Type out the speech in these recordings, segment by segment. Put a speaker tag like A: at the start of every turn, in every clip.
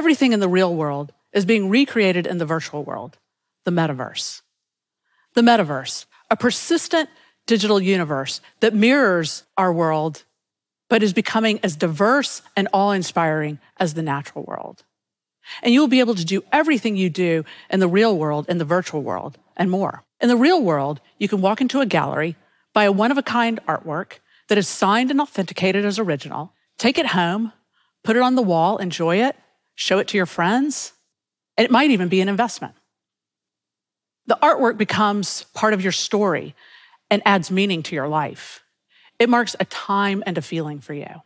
A: Everything in the real world is being recreated in the virtual world, the metaverse. The metaverse, a persistent digital universe that mirrors our world, but is becoming as diverse and awe inspiring as the natural world. And you will be able to do everything you do in the real world, in the virtual world, and more. In the real world, you can walk into a gallery, buy a one of a kind artwork that is signed and authenticated as original, take it home, put it on the wall, enjoy it, show it to your friends, and it might even be an investment. The artwork becomes part of your story and adds meaning to your life. It marks a time and a feeling for you.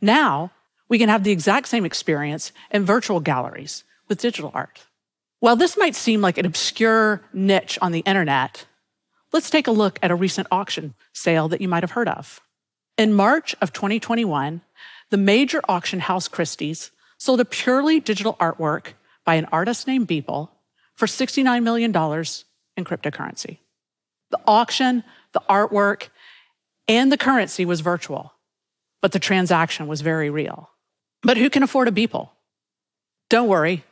A: Now, we can have the exact same experience in virtual galleries with digital art. While this might seem like an obscure niche on the internet, let's take a look at a recent auction sale that you might have heard of. In March of 2021, the major auction house Christie's sold a purely digital artwork by an artist named Beeple for $69 million in cryptocurrency. The auction, the artwork, and the currency was virtual, but the transaction was very real. But who can afford a Beeple? Don't worry,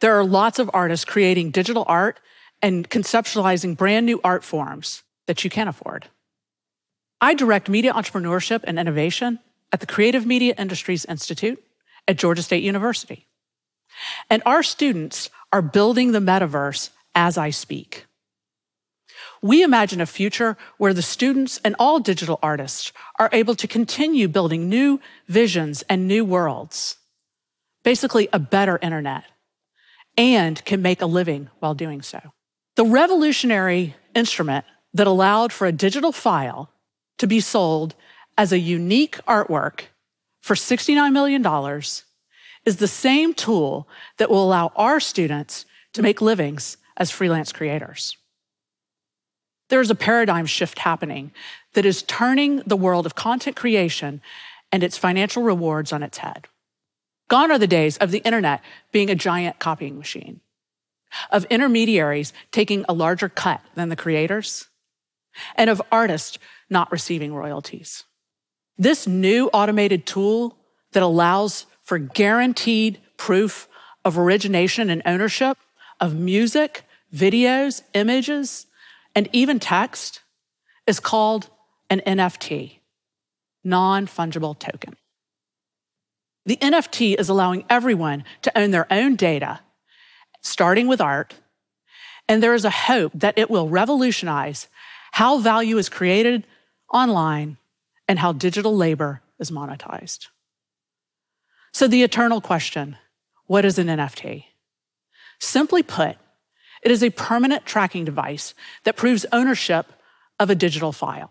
A: there are lots of artists creating digital art and conceptualizing brand new art forms that you can afford. I direct media entrepreneurship and innovation at the Creative Media Industries Institute at Georgia State University. And our students are building the metaverse as I speak. We imagine a future where the students and all digital artists are able to continue building new visions and new worlds, basically a better internet, and can make a living while doing so. The revolutionary instrument that allowed for a digital file to be sold as a unique artwork for $69 million is the same tool that will allow our students to make livings as freelance creators. There's a paradigm shift happening that is turning the world of content creation and its financial rewards on its head. Gone are the days of the internet being a giant copying machine, of intermediaries taking a larger cut than the creators, and of artists not receiving royalties. This new automated tool that allows for guaranteed proof of origination and ownership of music, videos, images, and even text is called an NFT, non fungible token. The NFT is allowing everyone to own their own data, starting with art, and there is a hope that it will revolutionize how value is created online and how digital labor is monetized. So, the eternal question what is an NFT? Simply put, it is a permanent tracking device that proves ownership of a digital file.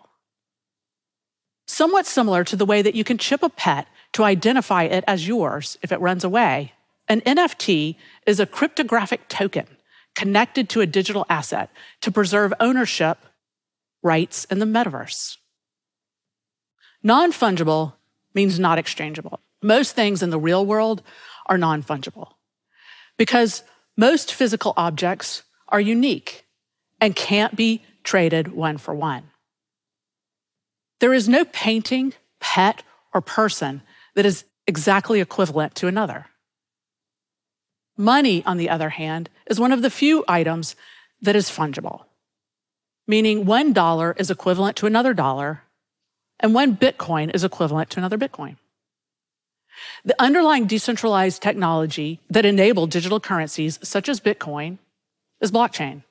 A: Somewhat similar to the way that you can chip a pet to identify it as yours if it runs away, an NFT is a cryptographic token connected to a digital asset to preserve ownership rights in the metaverse. Non fungible means not exchangeable. Most things in the real world are non fungible because most physical objects are unique and can't be traded one for one. There is no painting, pet, or person that is exactly equivalent to another. Money, on the other hand, is one of the few items that is fungible, meaning one dollar is equivalent to another dollar, and one Bitcoin is equivalent to another Bitcoin. The underlying decentralized technology that enabled digital currencies, such as Bitcoin, is blockchain.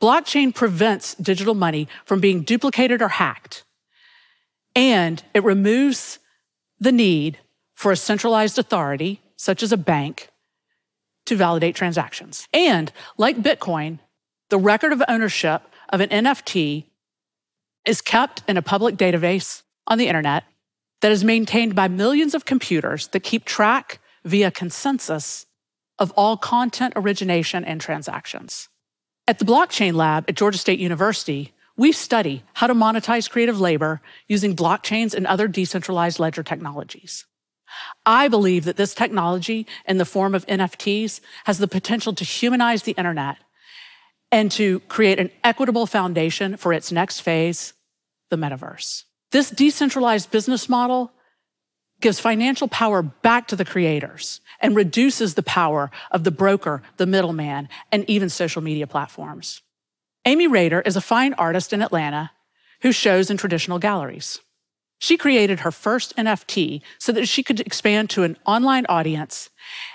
A: Blockchain prevents digital money from being duplicated or hacked, and it removes the need for a centralized authority, such as a bank, to validate transactions. And like Bitcoin, the record of ownership of an NFT is kept in a public database on the internet that is maintained by millions of computers that keep track via consensus of all content origination and transactions. At the Blockchain Lab at Georgia State University, we study how to monetize creative labor using blockchains and other decentralized ledger technologies. I believe that this technology in the form of NFTs has the potential to humanize the internet and to create an equitable foundation for its next phase, the metaverse. This decentralized business model gives financial power back to the creators and reduces the power of the broker, the middleman, and even social media platforms. Amy Rader is a fine artist in Atlanta who shows in traditional galleries. She created her first NFT so that she could expand to an online audience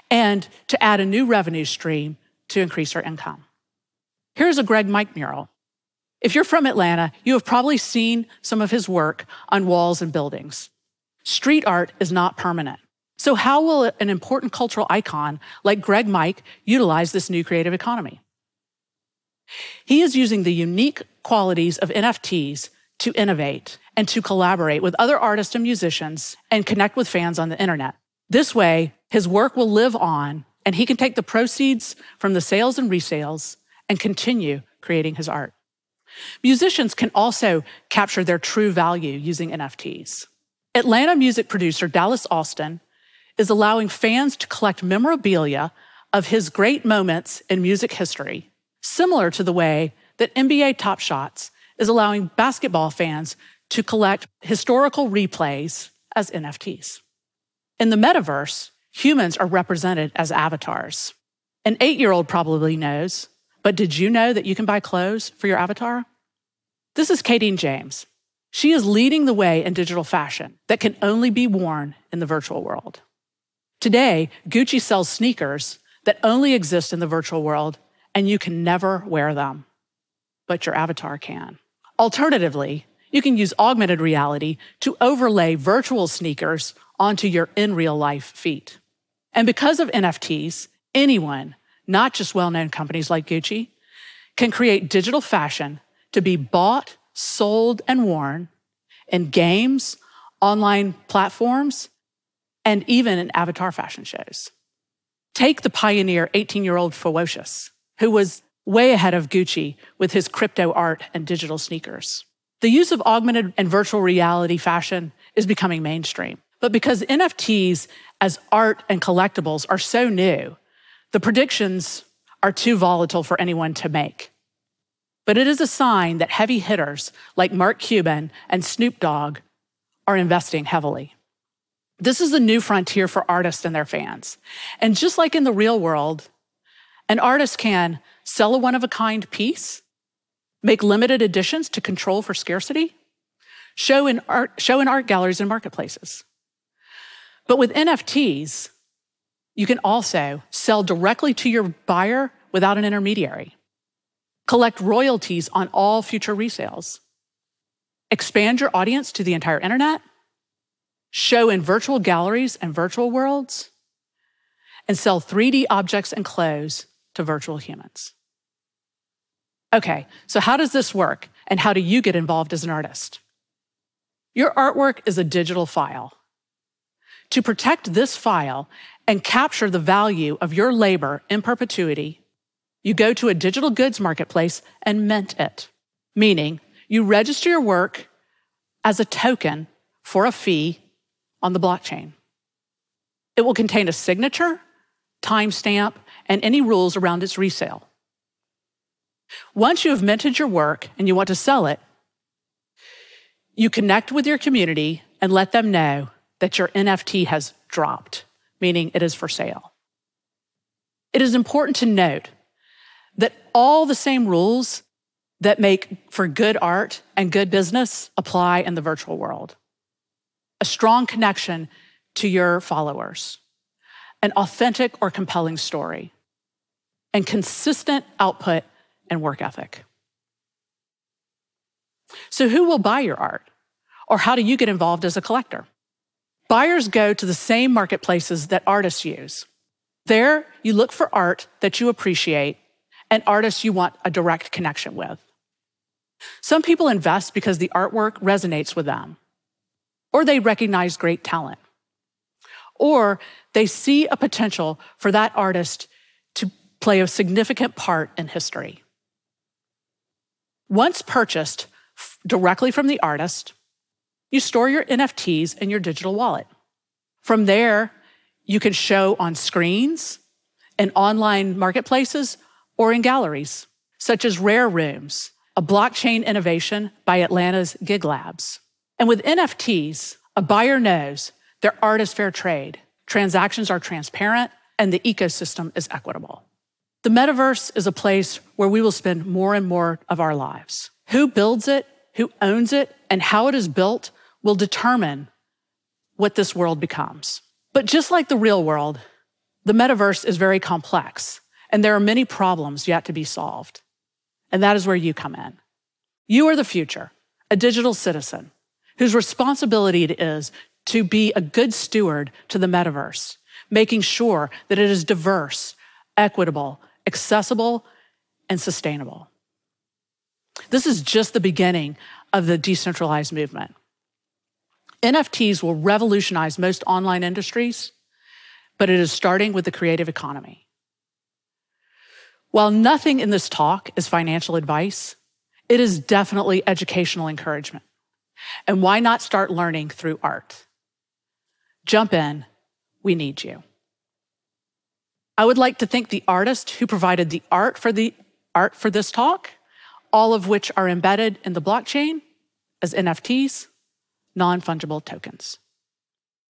A: and to add a new revenue stream to increase her income. Here's a Greg Mike mural. If you're from Atlanta, you have probably seen some of his work on walls and buildings. Street art is not permanent. So, how will an important cultural icon like Greg Mike utilize this new creative economy? He is using the unique qualities of NFTs to innovate and to collaborate with other artists and musicians and connect with fans on the internet. This way, his work will live on and he can take the proceeds from the sales and resales and continue creating his art. Musicians can also capture their true value using NFTs. Atlanta music producer Dallas Austin is allowing fans to collect memorabilia of his great moments in music history, similar to the way that NBA Top Shots is allowing basketball fans to collect historical replays as NFTs. In the metaverse, humans are represented as avatars. An eight year old probably knows, but did you know that you can buy clothes for your avatar? This is Kadeen James. She is leading the way in digital fashion that can only be worn in the virtual world. Today, Gucci sells sneakers that only exist in the virtual world and you can never wear them, but your avatar can. Alternatively, you can use augmented reality to overlay virtual sneakers onto your in real life feet. And because of NFTs, anyone, not just well known companies like Gucci, can create digital fashion to be bought sold, and worn in games, online platforms, and even in avatar fashion shows. Take the pioneer 18 year old Fewocious, who was way ahead of Gucci with his crypto art and digital sneakers. The use of augmented and virtual reality fashion is becoming mainstream. But because NFTs as art and collectibles are so new, the predictions are too volatile for anyone to make. But it is a sign that heavy hitters like Mark Cuban and Snoop Dogg are investing heavily. This is a new frontier for artists and their fans. And just like in the real world, an artist can sell a one of a kind piece, make limited editions to control for scarcity, show in art, show in art galleries and marketplaces. But with NFTs, you can also sell directly to your buyer without an intermediary collect royalties on all future resales, expand your audience to the entire internet, show in virtual galleries and virtual worlds, and sell 3D objects and clothes to virtual humans. Okay, so how does this work and how do you get involved as an artist? Your artwork is a digital file. To protect this file and capture the value of your labor in perpetuity, you go to a digital goods marketplace and mint it, meaning you register your work as a token for a fee on the blockchain. It will contain a signature, timestamp, and any rules around its resale. Once you have minted your work and you want to sell it, you connect with your community and let them know that your NFT has dropped, meaning it is for sale. It is important to note that all the same rules that make for good art and good business apply in the virtual world. A strong connection to your followers, an authentic or compelling story, and consistent output and work ethic. So, who will buy your art? Or how do you get involved as a collector? Buyers go to the same marketplaces that artists use. There, you look for art that you appreciate and artists you want a direct connection with. Some people invest because the artwork resonates with them, or they recognize great talent, or they see a potential for that artist to play a significant part in history. Once purchased directly from the artist, you store your NFTs in your digital wallet. From there, you can show on screens and online marketplaces or in galleries, such as Rare Rooms, a blockchain innovation by Atlanta's Gig Labs. And with NFTs, a buyer knows Their art is fair trade, transactions are transparent, and the ecosystem is equitable. The metaverse is a place where we will spend more and more of our lives. Who builds it, who owns it, and how it is built will determine what this world becomes. But just like the real world, the metaverse is very complex, and there are many problems yet to be solved. And that is where you come in. You are the future, a digital citizen whose responsibility it is to be a good steward to the metaverse, making sure that it is diverse, equitable, accessible, and sustainable. This is just the beginning of the decentralized movement. NFTs will revolutionize most online industries, but it is starting with the creative economy. While nothing in this talk is financial advice, it is definitely educational encouragement. And why not start learning through art? Jump in, we need you. I would like to thank the artist who provided the art for the art for this talk, all of which are embedded in the blockchain as NFTs, non-fungible tokens.